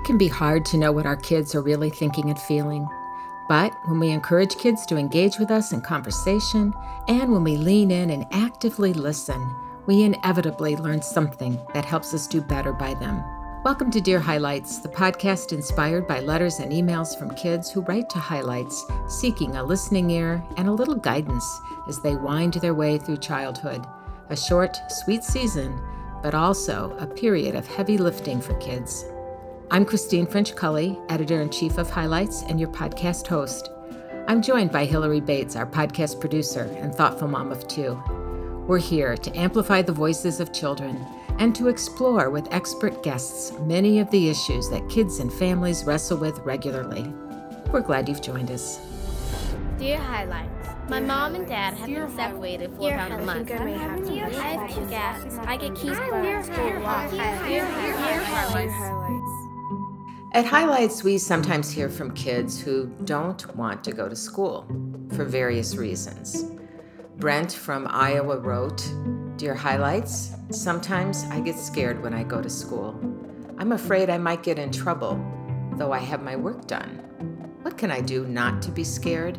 It can be hard to know what our kids are really thinking and feeling. But when we encourage kids to engage with us in conversation, and when we lean in and actively listen, we inevitably learn something that helps us do better by them. Welcome to Dear Highlights, the podcast inspired by letters and emails from kids who write to Highlights, seeking a listening ear and a little guidance as they wind their way through childhood. A short, sweet season, but also a period of heavy lifting for kids. I'm Christine French Cully, editor in chief of Highlights and your podcast host. I'm joined by Hillary Bates, our podcast producer and thoughtful mom of two. We're here to amplify the voices of children and to explore with expert guests many of the issues that kids and families wrestle with regularly. We're glad you've joined us. Dear Highlights, my mom and dad have been separated for about a month. I have two cats. I get keys from school. Dear Highlights. At Highlights, we sometimes hear from kids who don't want to go to school for various reasons. Brent from Iowa wrote, Dear Highlights, sometimes I get scared when I go to school. I'm afraid I might get in trouble, though I have my work done. What can I do not to be scared?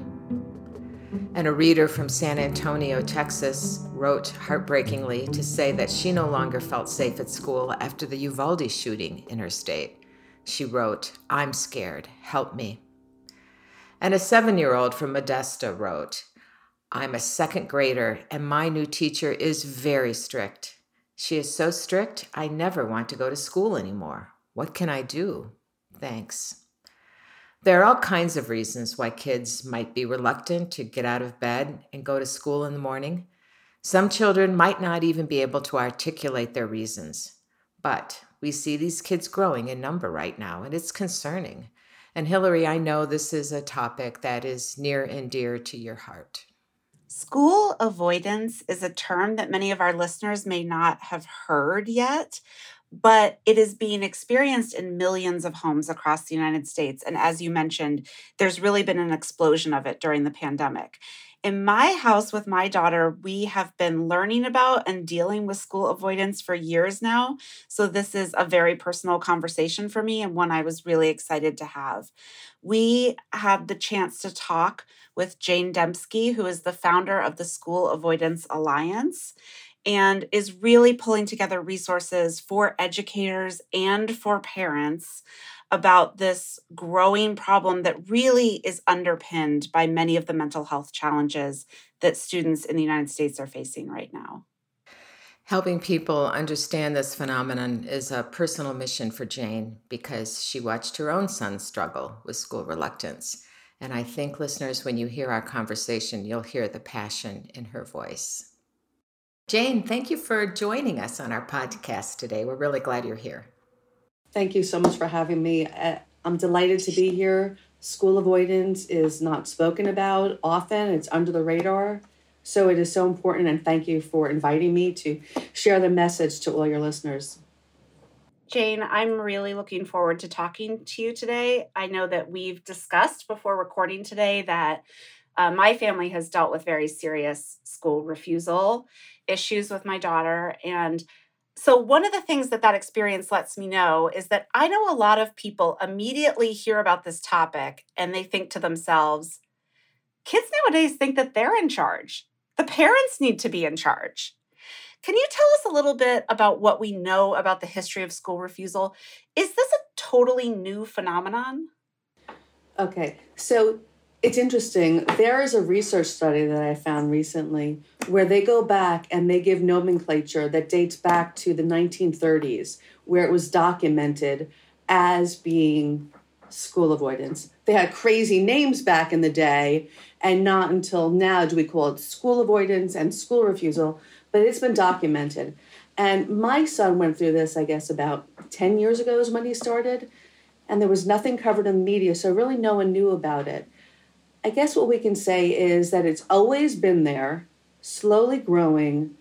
And a reader from San Antonio, Texas, wrote heartbreakingly to say that she no longer felt safe at school after the Uvalde shooting in her state. She wrote, I'm scared, help me. And a seven year old from Modesto wrote, I'm a second grader, and my new teacher is very strict. She is so strict, I never want to go to school anymore. What can I do? Thanks. There are all kinds of reasons why kids might be reluctant to get out of bed and go to school in the morning. Some children might not even be able to articulate their reasons. But we see these kids growing in number right now, and it's concerning. And Hillary, I know this is a topic that is near and dear to your heart. School avoidance is a term that many of our listeners may not have heard yet, but it is being experienced in millions of homes across the United States. And as you mentioned, there's really been an explosion of it during the pandemic. In my house with my daughter, we have been learning about and dealing with school avoidance for years now. So, this is a very personal conversation for me and one I was really excited to have. We had the chance to talk with Jane Dembski, who is the founder of the School Avoidance Alliance and is really pulling together resources for educators and for parents about this growing problem that really is underpinned by many of the mental health challenges that students in the United States are facing right now. Helping people understand this phenomenon is a personal mission for Jane because she watched her own son struggle with school reluctance. And I think, listeners, when you hear our conversation, you'll hear the passion in her voice. Jane, thank you for joining us on our podcast today. We're really glad you're here. Thank you so much for having me. I'm delighted to be here. School avoidance is not spoken about often, it's under the radar. So it is so important, and thank you for inviting me to share the message to all your listeners. Jane, I'm really looking forward to talking to you today. I know that we've discussed before recording today that uh, my family has dealt with very serious school refusal issues with my daughter. And so, one of the things that that experience lets me know is that I know a lot of people immediately hear about this topic and they think to themselves, kids nowadays think that they're in charge. The parents need to be in charge. Can you tell us a little bit about what we know about the history of school refusal? Is this a totally new phenomenon? Okay, so it's interesting. There is a research study that I found recently where they go back and they give nomenclature that dates back to the 1930s, where it was documented as being school avoidance. They had crazy names back in the day, and not until now do we call it school avoidance and school refusal, but it's been documented. And my son went through this, I guess, about 10 years ago is when he started, and there was nothing covered in the media, so really no one knew about it. I guess what we can say is that it's always been there, slowly growing,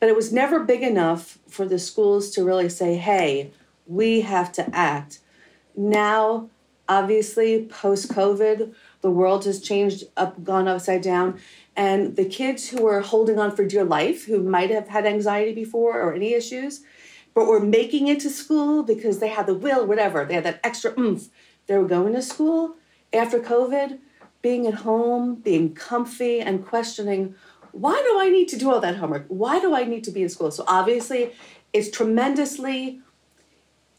but it was never big enough for the schools to really say, hey, we have to act. Now, obviously, post COVID, the world has changed up, gone upside down. And the kids who were holding on for dear life, who might have had anxiety before or any issues, but were making it to school because they had the will, whatever, they had that extra oomph. They were going to school after COVID, being at home, being comfy, and questioning why do I need to do all that homework? Why do I need to be in school? So obviously, it's tremendously.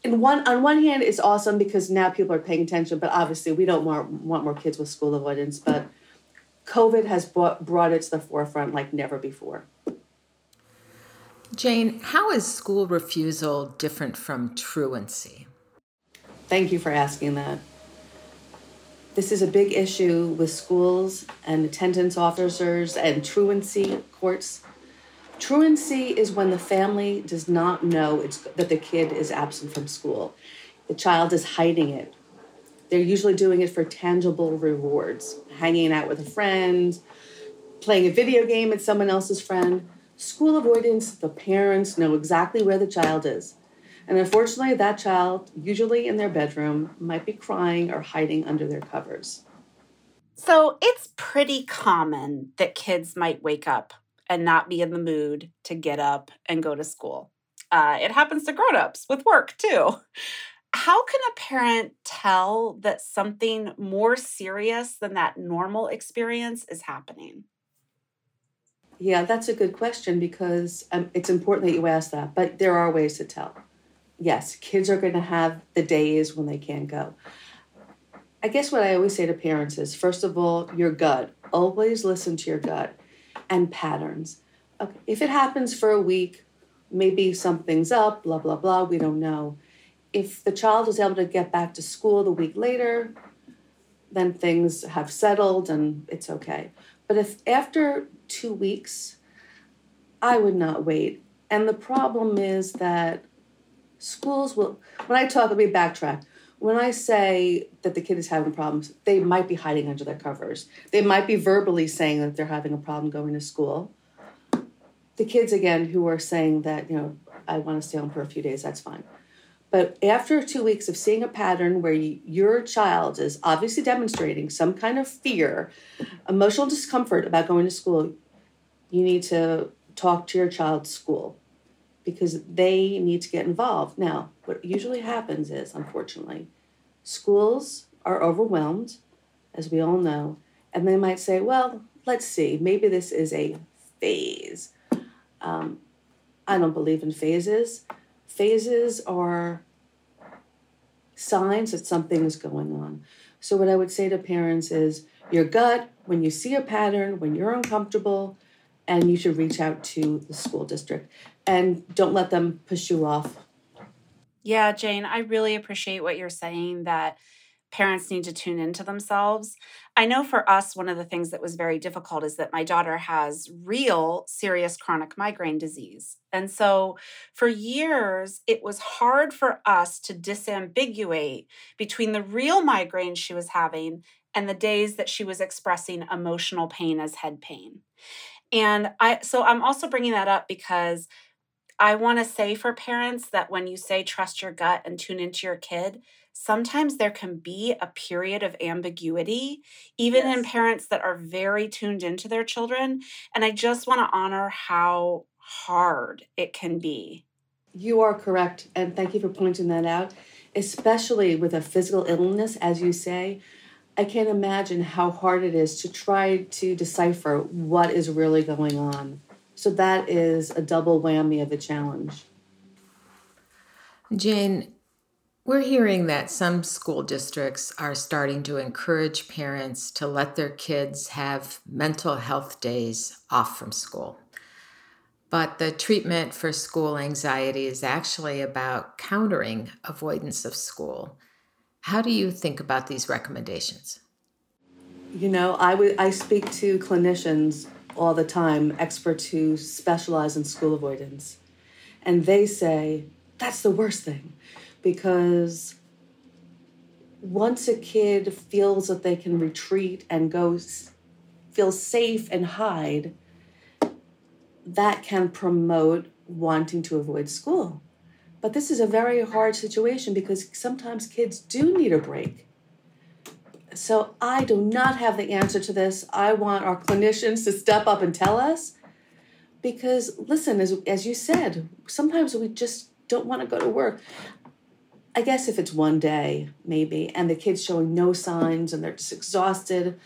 In one, on one hand, it's awesome because now people are paying attention. But obviously, we don't want, want more kids with school avoidance. But COVID has brought, brought it to the forefront like never before. Jane, how is school refusal different from truancy? Thank you for asking that. This is a big issue with schools and attendance officers and truancy courts. Truancy is when the family does not know that the kid is absent from school. The child is hiding it. They're usually doing it for tangible rewards, hanging out with a friend, playing a video game with someone else's friend. School avoidance, the parents know exactly where the child is. And unfortunately, that child, usually in their bedroom, might be crying or hiding under their covers. So it's pretty common that kids might wake up and not be in the mood to get up and go to school. Uh, it happens to grown-ups with work too. How can a parent tell that something more serious than that normal experience is happening? Yeah, that's a good question because um, it's important that you ask that, but there are ways to tell yes, kids are going to have the days when they can't go. I guess what I always say to parents is first of all, your gut. Always listen to your gut and patterns. Okay, if it happens for a week, maybe something's up, blah, blah, blah, we don't know. If the child is able to get back to school the week later, then things have settled and it's okay. But if after two weeks, I would not wait. And the problem is that schools will, when I talk, let me backtrack. When I say that the kid is having problems, they might be hiding under their covers. They might be verbally saying that they're having a problem going to school. The kids, again, who are saying that, you know, I want to stay home for a few days, that's fine. But after two weeks of seeing a pattern where you, your child is obviously demonstrating some kind of fear, emotional discomfort about going to school, you need to talk to your child's school because they need to get involved. Now, what usually happens is, unfortunately, schools are overwhelmed, as we all know, and they might say, well, let's see, maybe this is a phase. Um, I don't believe in phases. Phases are signs that something is going on. So, what I would say to parents is your gut, when you see a pattern, when you're uncomfortable, and you should reach out to the school district and don't let them push you off. Yeah, Jane, I really appreciate what you're saying that parents need to tune into themselves. I know for us, one of the things that was very difficult is that my daughter has real serious chronic migraine disease. And so for years, it was hard for us to disambiguate between the real migraine she was having and the days that she was expressing emotional pain as head pain. And I so I'm also bringing that up because I want to say for parents that when you say trust your gut and tune into your kid, sometimes there can be a period of ambiguity, even yes. in parents that are very tuned into their children. And I just want to honor how hard it can be. You are correct. And thank you for pointing that out, especially with a physical illness, as you say. I can't imagine how hard it is to try to decipher what is really going on. So that is a double whammy of a challenge. Jane, we're hearing that some school districts are starting to encourage parents to let their kids have mental health days off from school. But the treatment for school anxiety is actually about countering avoidance of school. How do you think about these recommendations? You know, I, w- I speak to clinicians all the time, experts who specialize in school avoidance, and they say that's the worst thing because once a kid feels that they can retreat and go feel safe and hide, that can promote wanting to avoid school. But this is a very hard situation because sometimes kids do need a break. So I do not have the answer to this. I want our clinicians to step up and tell us because listen as as you said, sometimes we just don't want to go to work. I guess if it's one day, maybe, and the kid's showing no signs and they're just exhausted,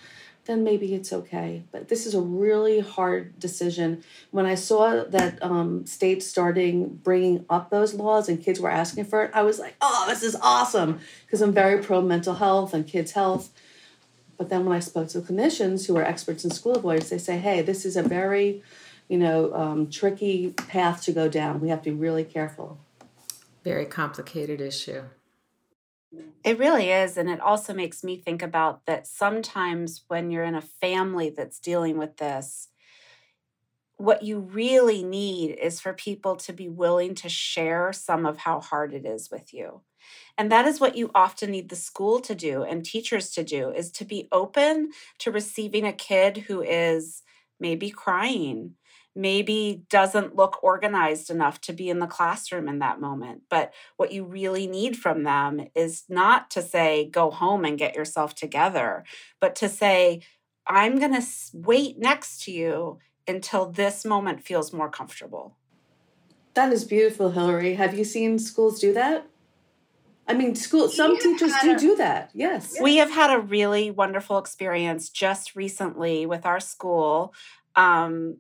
then maybe it's okay. But this is a really hard decision. When I saw that um, states starting bringing up those laws and kids were asking for it, I was like, oh, this is awesome because I'm very pro mental health and kids' health. But then when I spoke to clinicians who are experts in school avoidance, they say, hey, this is a very, you know, um, tricky path to go down. We have to be really careful. Very complicated issue. It really is. And it also makes me think about that sometimes when you're in a family that's dealing with this, what you really need is for people to be willing to share some of how hard it is with you. And that is what you often need the school to do and teachers to do is to be open to receiving a kid who is maybe crying, maybe doesn't look organized enough to be in the classroom in that moment. But what you really need from them is not to say, go home and get yourself together, but to say, I'm going to wait next to you until this moment feels more comfortable. That is beautiful, Hillary. Have you seen schools do that? I mean, school. Some teachers do a, do that. Yes, we have had a really wonderful experience just recently with our school. Um,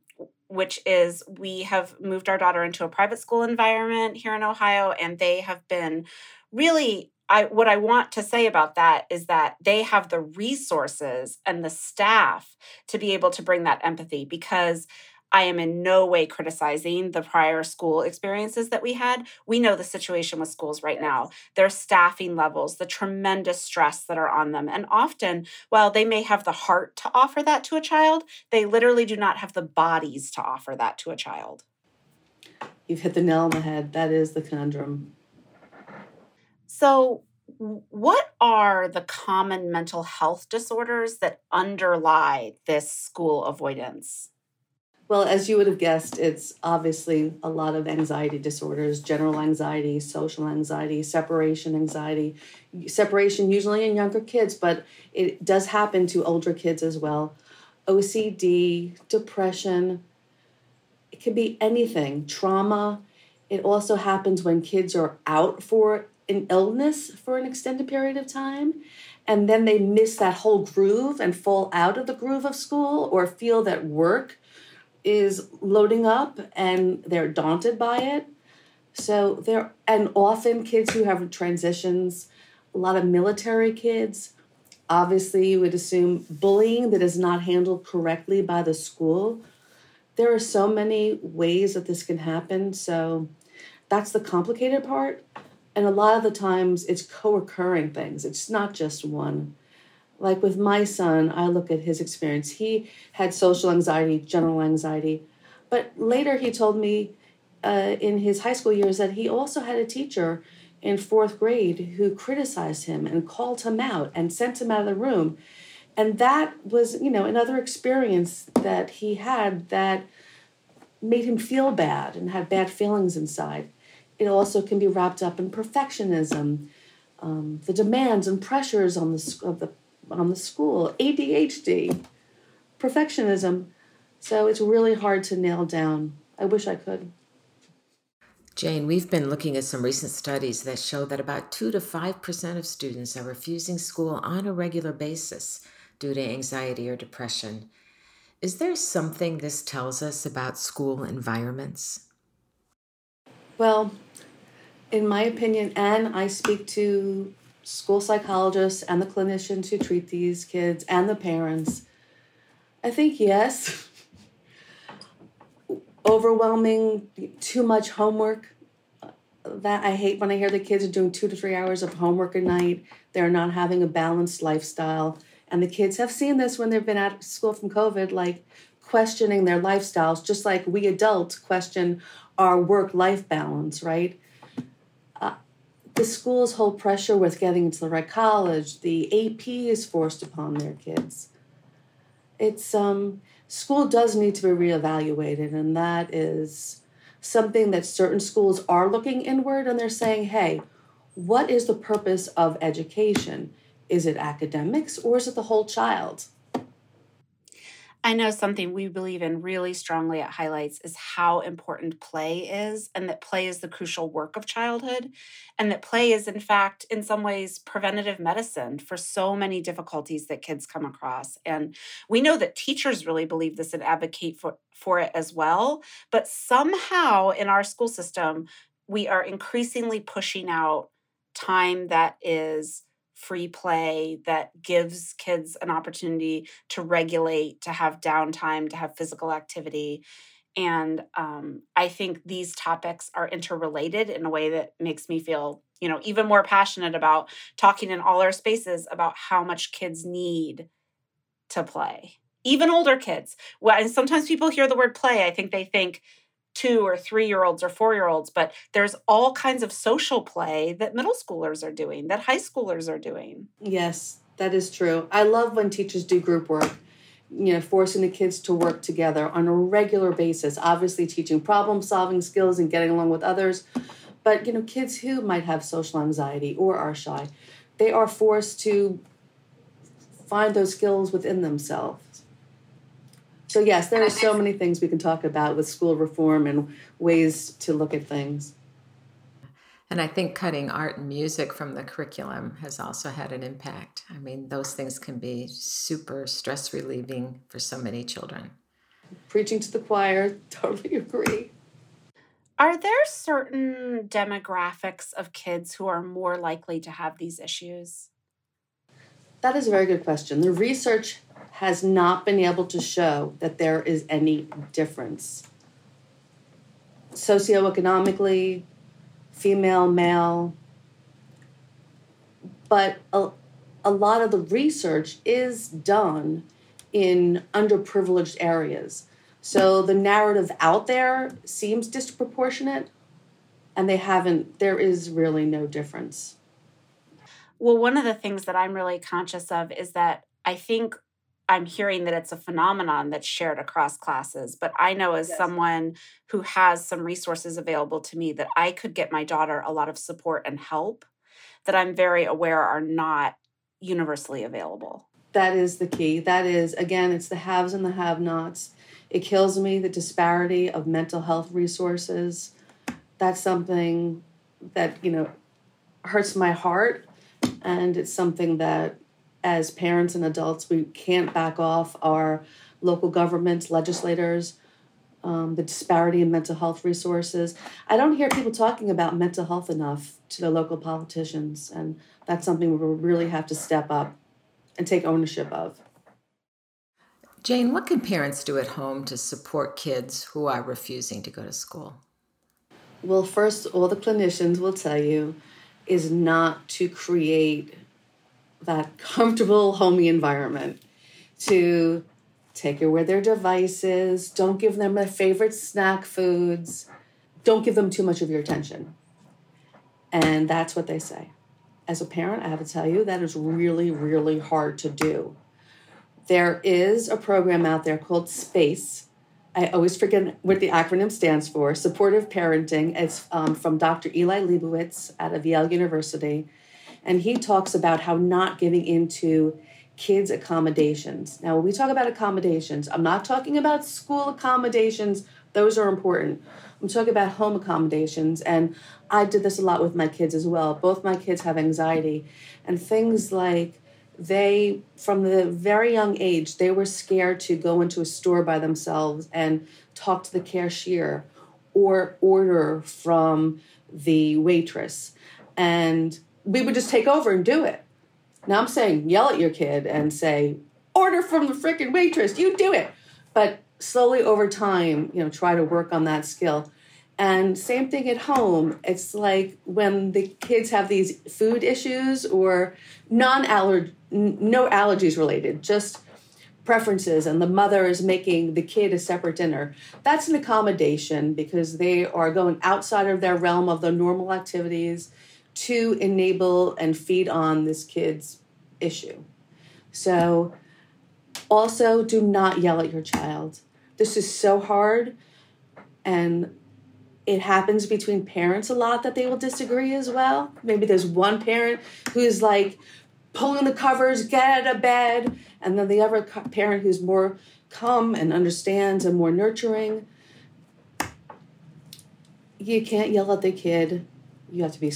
which is we have moved our daughter into a private school environment here in Ohio, and they have been really I what I want to say about that is that they have the resources and the staff to be able to bring that empathy because I am in no way criticizing the prior school experiences that we had. We know the situation with schools right now, their staffing levels, the tremendous stress that are on them. And often, while they may have the heart to offer that to a child, they literally do not have the bodies to offer that to a child. You've hit the nail on the head. That is the conundrum. So, what are the common mental health disorders that underlie this school avoidance? Well, as you would have guessed, it's obviously a lot of anxiety disorders, general anxiety, social anxiety, separation anxiety. Separation usually in younger kids, but it does happen to older kids as well. OCD, depression, it can be anything, trauma. It also happens when kids are out for an illness for an extended period of time and then they miss that whole groove and fall out of the groove of school or feel that work is loading up and they're daunted by it. So there and often kids who have transitions, a lot of military kids, obviously you would assume bullying that is not handled correctly by the school. There are so many ways that this can happen. So that's the complicated part. And a lot of the times it's co occurring things, it's not just one. Like with my son, I look at his experience. He had social anxiety, general anxiety. But later he told me uh, in his high school years that he also had a teacher in fourth grade who criticized him and called him out and sent him out of the room. And that was, you know, another experience that he had that made him feel bad and had bad feelings inside. It also can be wrapped up in perfectionism, um, the demands and pressures on the of the on the school, ADHD, perfectionism. So it's really hard to nail down. I wish I could. Jane, we've been looking at some recent studies that show that about 2 to 5% of students are refusing school on a regular basis due to anxiety or depression. Is there something this tells us about school environments? Well, in my opinion, and I speak to school psychologists and the clinicians who treat these kids and the parents. I think yes. Overwhelming, too much homework. That I hate when I hear the kids are doing two to three hours of homework a night. They're not having a balanced lifestyle. And the kids have seen this when they've been at school from COVID, like questioning their lifestyles, just like we adults question our work life balance, right? The schools hold pressure with getting into the right college. The AP is forced upon their kids. It's um, school does need to be reevaluated, and that is something that certain schools are looking inward and they're saying, hey, what is the purpose of education? Is it academics or is it the whole child? I know something we believe in really strongly at Highlights is how important play is, and that play is the crucial work of childhood, and that play is, in fact, in some ways, preventative medicine for so many difficulties that kids come across. And we know that teachers really believe this and advocate for, for it as well. But somehow in our school system, we are increasingly pushing out time that is free play that gives kids an opportunity to regulate, to have downtime, to have physical activity. And um, I think these topics are interrelated in a way that makes me feel, you know, even more passionate about talking in all our spaces about how much kids need to play. Even older kids. And sometimes people hear the word play, I think they think two or three year olds or four year olds, but there's all kinds of social play that middle schoolers are doing, that high schoolers are doing. Yes, that is true. I love when teachers do group work, you know, forcing the kids to work together on a regular basis, obviously teaching problem solving skills and getting along with others. But, you know, kids who might have social anxiety or are shy, they are forced to find those skills within themselves so, yes, there are so many things we can talk about with school reform and ways to look at things. And I think cutting art and music from the curriculum has also had an impact. I mean, those things can be super stress relieving for so many children. Preaching to the choir, totally agree. Are there certain demographics of kids who are more likely to have these issues? That is a very good question. The research has not been able to show that there is any difference. Socioeconomically, female, male, but a, a lot of the research is done in underprivileged areas. So the narrative out there seems disproportionate, and they haven't, there is really no difference. Well, one of the things that I'm really conscious of is that I think I'm hearing that it's a phenomenon that's shared across classes. But I know as yes. someone who has some resources available to me that I could get my daughter a lot of support and help that I'm very aware are not universally available. That is the key. That is, again, it's the haves and the have nots. It kills me the disparity of mental health resources. That's something that, you know, hurts my heart. And it's something that as parents and adults, we can't back off our local governments, legislators, um, the disparity in mental health resources. I don't hear people talking about mental health enough to the local politicians, and that's something we really have to step up and take ownership of. Jane, what can parents do at home to support kids who are refusing to go to school? Well, first, all the clinicians will tell you is not to create that comfortable, homey environment to take away their devices, don't give them their favorite snack foods, don't give them too much of your attention. And that's what they say. As a parent, I have to tell you, that is really, really hard to do. There is a program out there called SPACE. I always forget what the acronym stands for Supportive Parenting. It's um, from Dr. Eli Lebowitz out of Yale University and he talks about how not giving into kids' accommodations. Now, when we talk about accommodations, I'm not talking about school accommodations, those are important. I'm talking about home accommodations, and I did this a lot with my kids as well. Both my kids have anxiety, and things like they, from the very young age, they were scared to go into a store by themselves and talk to the cashier or order from the waitress. And we would just take over and do it. Now I'm saying yell at your kid and say, order from the freaking waitress, you do it. But slowly over time, you know, try to work on that skill. And same thing at home. It's like when the kids have these food issues or non allergy, no allergies related, just preferences, and the mother is making the kid a separate dinner. That's an accommodation because they are going outside of their realm of the normal activities to enable and feed on this kid's issue. So, also do not yell at your child. This is so hard, and it happens between parents a lot that they will disagree as well. Maybe there's one parent who's like pulling the covers, get out of bed, and then the other parent who's more come and understands and more nurturing. You can't yell at the kid. You have to be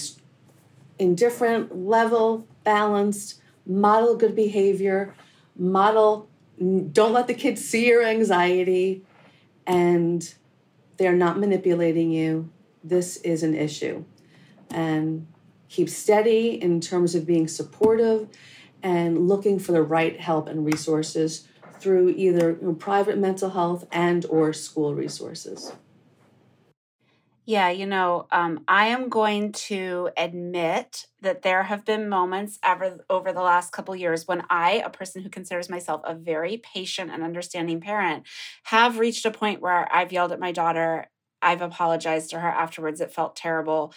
indifferent, level, balanced, model good behavior, model don't let the kids see your anxiety and they're not manipulating you. This is an issue. And keep steady in terms of being supportive and looking for the right help and resources through either private mental health and or school resources. Yeah, you know, um, I am going to admit that there have been moments ever over the last couple years when I, a person who considers myself a very patient and understanding parent, have reached a point where I've yelled at my daughter. I've apologized to her afterwards. It felt terrible.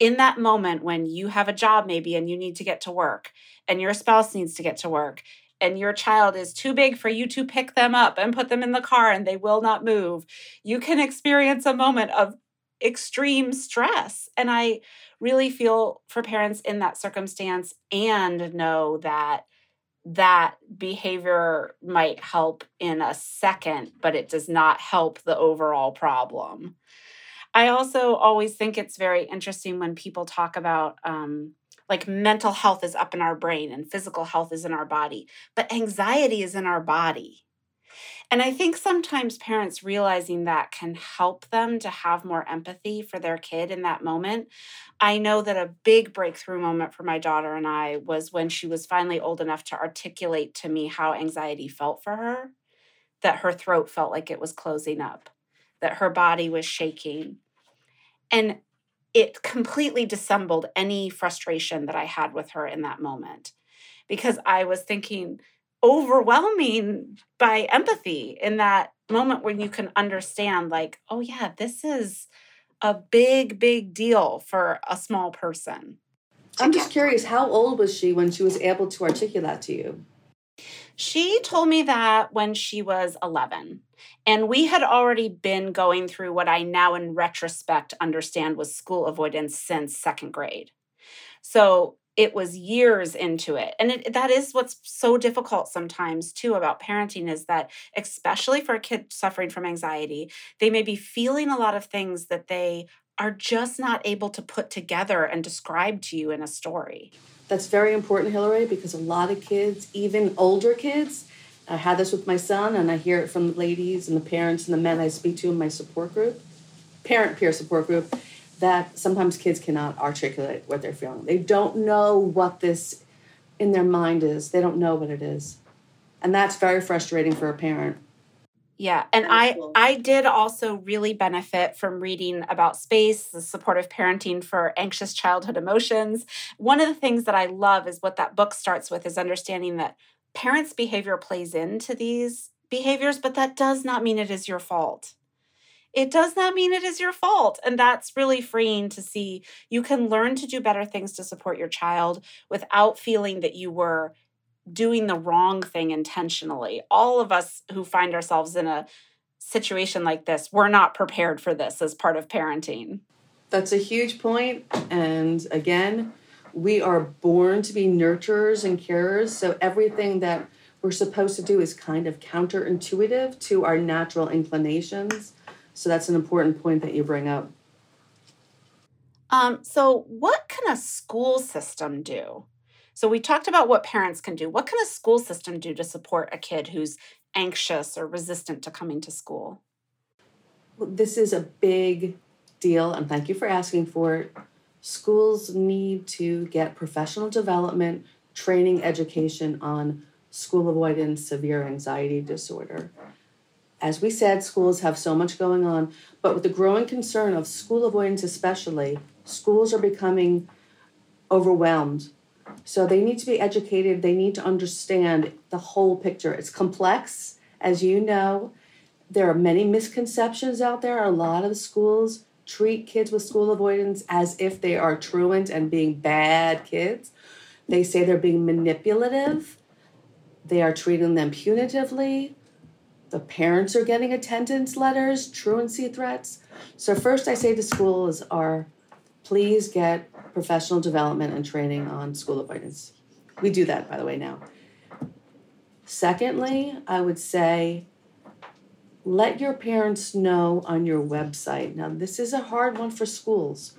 In that moment when you have a job, maybe, and you need to get to work, and your spouse needs to get to work, and your child is too big for you to pick them up and put them in the car and they will not move, you can experience a moment of extreme stress. And I really feel for parents in that circumstance and know that that behavior might help in a second, but it does not help the overall problem. I also always think it's very interesting when people talk about um, like mental health is up in our brain and physical health is in our body, but anxiety is in our body. And I think sometimes parents realizing that can help them to have more empathy for their kid in that moment. I know that a big breakthrough moment for my daughter and I was when she was finally old enough to articulate to me how anxiety felt for her, that her throat felt like it was closing up, that her body was shaking. And it completely dissembled any frustration that I had with her in that moment because I was thinking, overwhelming by empathy in that moment when you can understand like oh yeah this is a big big deal for a small person. I'm just curious how old was she when she was able to articulate that to you? She told me that when she was 11 and we had already been going through what i now in retrospect understand was school avoidance since second grade. So it was years into it. And it, that is what's so difficult sometimes too about parenting is that especially for a kid suffering from anxiety they may be feeling a lot of things that they are just not able to put together and describe to you in a story. That's very important hillary because a lot of kids even older kids i had this with my son and i hear it from the ladies and the parents and the men i speak to in my support group parent peer support group that sometimes kids cannot articulate what they're feeling. They don't know what this in their mind is. They don't know what it is. And that's very frustrating for a parent. Yeah, and I. I did also really benefit from reading about space, the supportive parenting for anxious childhood emotions. One of the things that I love is what that book starts with is understanding that parents' behavior plays into these behaviors, but that does not mean it is your fault it does not mean it is your fault. And that's really freeing to see. You can learn to do better things to support your child without feeling that you were doing the wrong thing intentionally. All of us who find ourselves in a situation like this, we're not prepared for this as part of parenting. That's a huge point. And again, we are born to be nurturers and carers. So everything that we're supposed to do is kind of counterintuitive to our natural inclinations. So that's an important point that you bring up. Um, so, what can a school system do? So, we talked about what parents can do. What can a school system do to support a kid who's anxious or resistant to coming to school? Well, this is a big deal, and thank you for asking for it. Schools need to get professional development, training, education on school avoidance, severe anxiety disorder as we said, schools have so much going on, but with the growing concern of school avoidance, especially, schools are becoming overwhelmed. So they need to be educated, they need to understand the whole picture. It's complex, as you know. There are many misconceptions out there. A lot of schools treat kids with school avoidance as if they are truant and being bad kids. They say they're being manipulative. They are treating them punitively the parents are getting attendance letters, truancy threats. So first I say to schools are please get professional development and training on school avoidance. We do that by the way now. Secondly, I would say let your parents know on your website. Now, this is a hard one for schools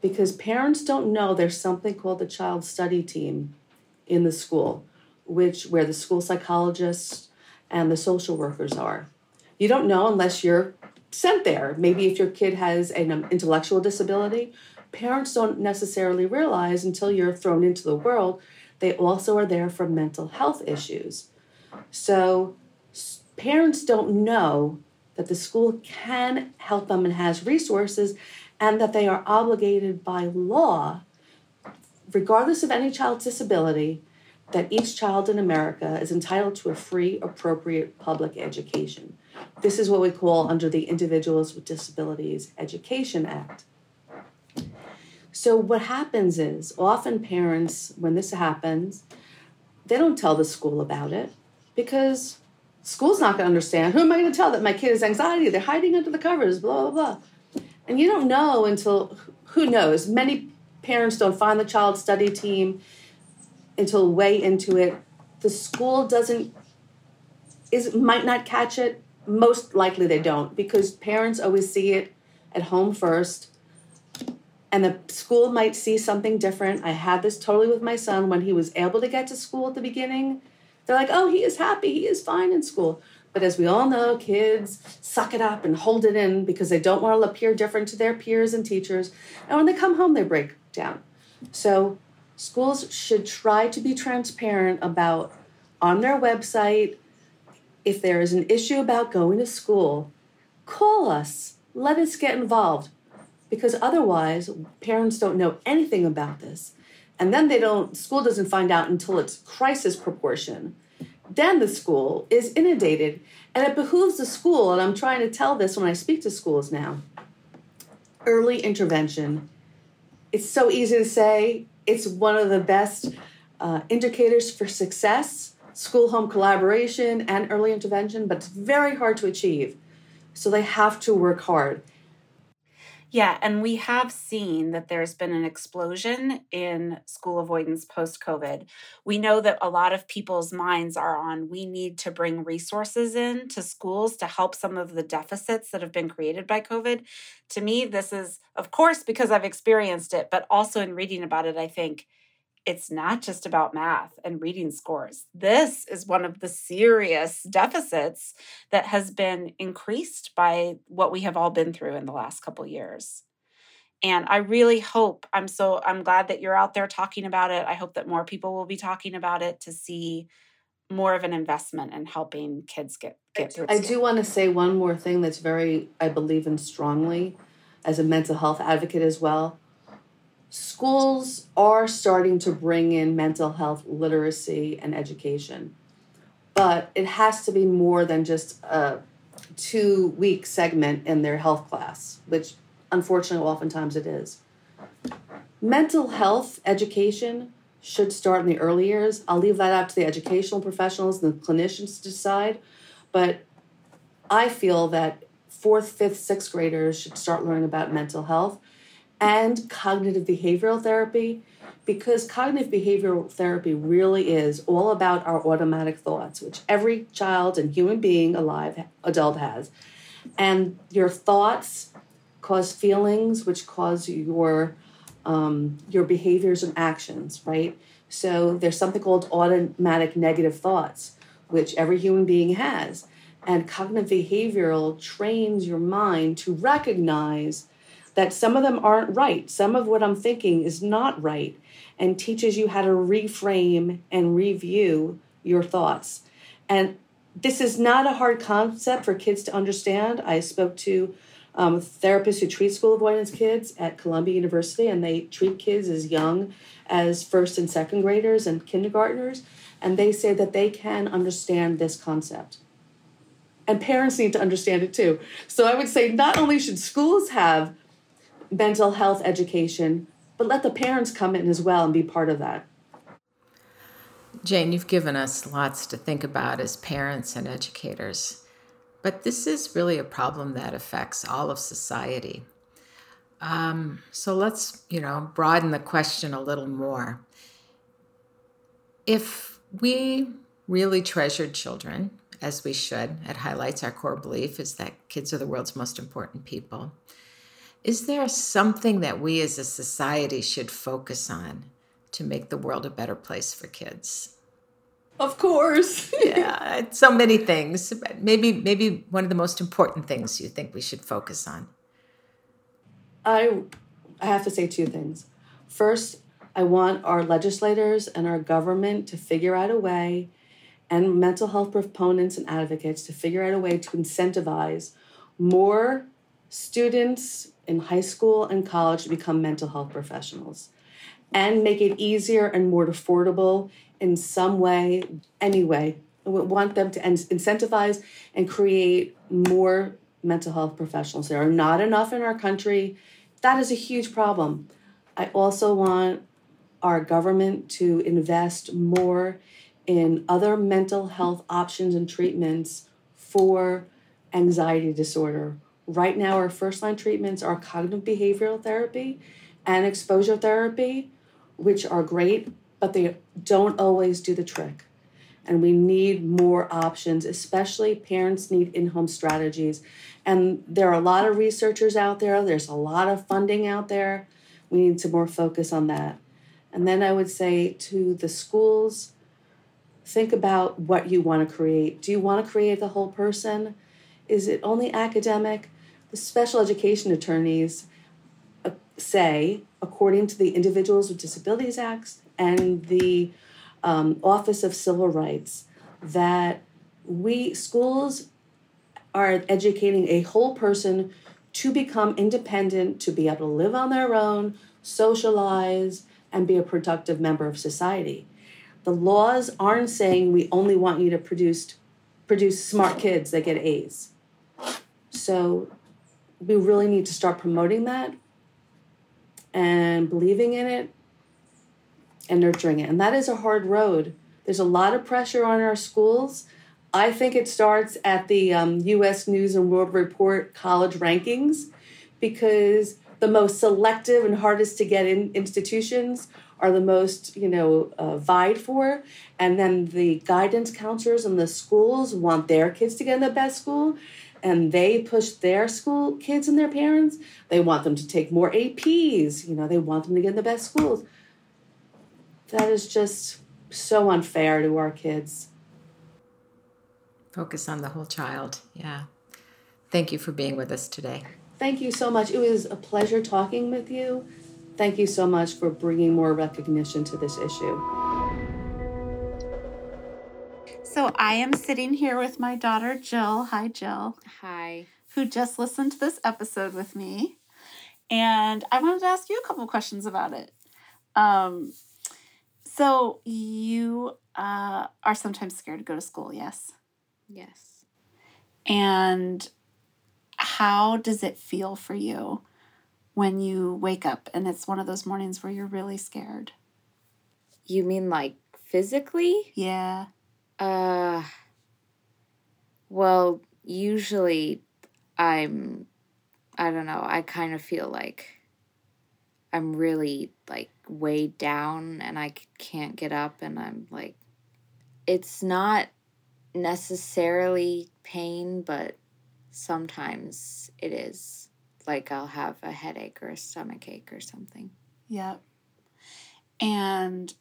because parents don't know there's something called the child study team in the school, which where the school psychologists and the social workers are. You don't know unless you're sent there. Maybe if your kid has an um, intellectual disability, parents don't necessarily realize until you're thrown into the world, they also are there for mental health issues. So parents don't know that the school can help them and has resources and that they are obligated by law, regardless of any child's disability, that each child in America is entitled to a free, appropriate public education. This is what we call under the Individuals with Disabilities Education Act. So, what happens is often parents, when this happens, they don't tell the school about it because school's not going to understand. Who am I going to tell that my kid has anxiety? They're hiding under the covers, blah, blah, blah. And you don't know until, who knows? Many parents don't find the child study team until way into it. The school doesn't, is might not catch it. Most likely they don't because parents always see it at home first and the school might see something different. I had this totally with my son when he was able to get to school at the beginning. They're like, oh, he is happy, he is fine in school. But as we all know, kids suck it up and hold it in because they don't want to appear different to their peers and teachers. And when they come home, they break down. So schools should try to be transparent about on their website if there is an issue about going to school, call us. Let us get involved. Because otherwise parents don't know anything about this. And then they don't school doesn't find out until it's crisis proportion. Then the school is inundated and it behooves the school and i'm trying to tell this when i speak to schools now early intervention. It's so easy to say it's one of the best uh, indicators for success school home collaboration and early intervention but it's very hard to achieve. So they have to work hard yeah, and we have seen that there's been an explosion in school avoidance post COVID. We know that a lot of people's minds are on we need to bring resources in to schools to help some of the deficits that have been created by COVID. To me, this is, of course, because I've experienced it, but also in reading about it, I think it's not just about math and reading scores. This is one of the serious deficits that has been increased by what we have all been through in the last couple years. And I really hope I'm so I'm glad that you're out there talking about it. I hope that more people will be talking about it to see more of an investment in helping kids get get through. I do want to say one more thing that's very I believe in strongly as a mental health advocate as well schools are starting to bring in mental health literacy and education, but it has to be more than just a two week segment in their health class, which unfortunately oftentimes it is. Mental health education should start in the early years. I'll leave that up to the educational professionals and the clinicians to decide, but I feel that fourth, fifth, sixth graders should start learning about mental health and cognitive behavioral therapy because cognitive behavioral therapy really is all about our automatic thoughts, which every child and human being alive, adult has. And your thoughts cause feelings, which cause your um, your behaviors and actions, right? So there's something called automatic negative thoughts, which every human being has. And cognitive behavioral trains your mind to recognize that some of them aren't right. Some of what I'm thinking is not right, and teaches you how to reframe and review your thoughts. And this is not a hard concept for kids to understand. I spoke to um, therapists who treat school avoidance kids at Columbia University, and they treat kids as young as first and second graders and kindergartners, and they say that they can understand this concept. And parents need to understand it too. So I would say not only should schools have mental health education, but let the parents come in as well and be part of that. Jane, you've given us lots to think about as parents and educators, but this is really a problem that affects all of society. Um, so let's, you know, broaden the question a little more. If we really treasured children as we should. It highlights our core belief is that kids are the world's most important people. Is there something that we as a society should focus on to make the world a better place for kids? Of course. yeah, so many things. Maybe maybe one of the most important things you think we should focus on. I I have to say two things. First, I want our legislators and our government to figure out a way and mental health proponents and advocates to figure out a way to incentivize more students in high school and college to become mental health professionals and make it easier and more affordable in some way, anyway. We want them to incentivize and create more mental health professionals. There are not enough in our country. That is a huge problem. I also want our government to invest more in other mental health options and treatments for anxiety disorder. Right now, our first line treatments are cognitive behavioral therapy and exposure therapy, which are great, but they don't always do the trick. And we need more options, especially parents need in home strategies. And there are a lot of researchers out there, there's a lot of funding out there. We need some more focus on that. And then I would say to the schools, think about what you want to create. Do you want to create the whole person? Is it only academic? The special education attorneys uh, say, according to the Individuals with Disabilities Act and the um, Office of Civil Rights, that we schools are educating a whole person to become independent, to be able to live on their own, socialize, and be a productive member of society. The laws aren't saying we only want you to produce produce smart kids that get A's. So we really need to start promoting that and believing in it and nurturing it. And that is a hard road. There's a lot of pressure on our schools. I think it starts at the um, US News and World Report college rankings because the most selective and hardest to get in institutions are the most you know uh, vied for and then the guidance counselors and the schools want their kids to get in the best school and they push their school kids and their parents they want them to take more APs you know they want them to get in the best schools that is just so unfair to our kids focus on the whole child yeah thank you for being with us today Thank you so much. It was a pleasure talking with you. Thank you so much for bringing more recognition to this issue. So, I am sitting here with my daughter, Jill. Hi, Jill. Hi. Who just listened to this episode with me. And I wanted to ask you a couple questions about it. Um, so, you uh, are sometimes scared to go to school, yes? Yes. And how does it feel for you when you wake up and it's one of those mornings where you're really scared? You mean like physically? Yeah. Uh well, usually I'm I don't know, I kind of feel like I'm really like weighed down and I can't get up and I'm like it's not necessarily pain, but sometimes it is like I'll have a headache or a stomach ache or something. Yep. And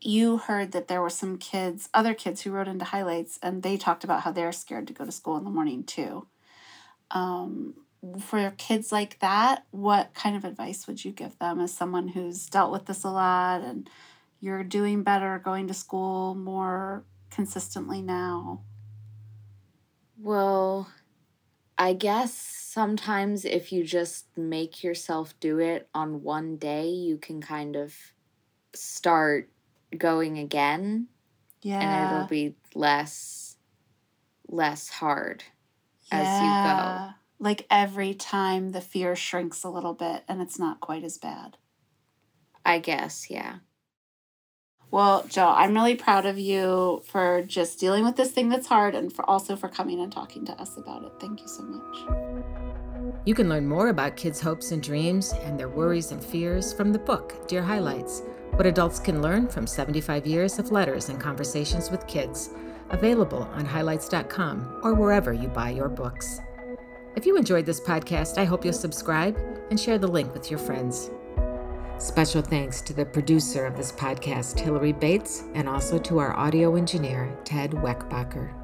you heard that there were some kids, other kids who wrote into highlights, and they talked about how they're scared to go to school in the morning too. Um, for kids like that, what kind of advice would you give them as someone who's dealt with this a lot and you're doing better going to school more consistently now? Well, I guess sometimes if you just make yourself do it on one day, you can kind of start going again. Yeah. And it'll be less less hard yeah. as you go. Like every time the fear shrinks a little bit and it's not quite as bad. I guess, yeah. Well, Joe, I'm really proud of you for just dealing with this thing that's hard and for also for coming and talking to us about it. Thank you so much. You can learn more about kids' hopes and dreams and their worries and fears from the book, Dear Highlights What Adults Can Learn from 75 Years of Letters and Conversations with Kids, available on highlights.com or wherever you buy your books. If you enjoyed this podcast, I hope you'll subscribe and share the link with your friends. Special thanks to the producer of this podcast, Hillary Bates, and also to our audio engineer, Ted Weckbacher.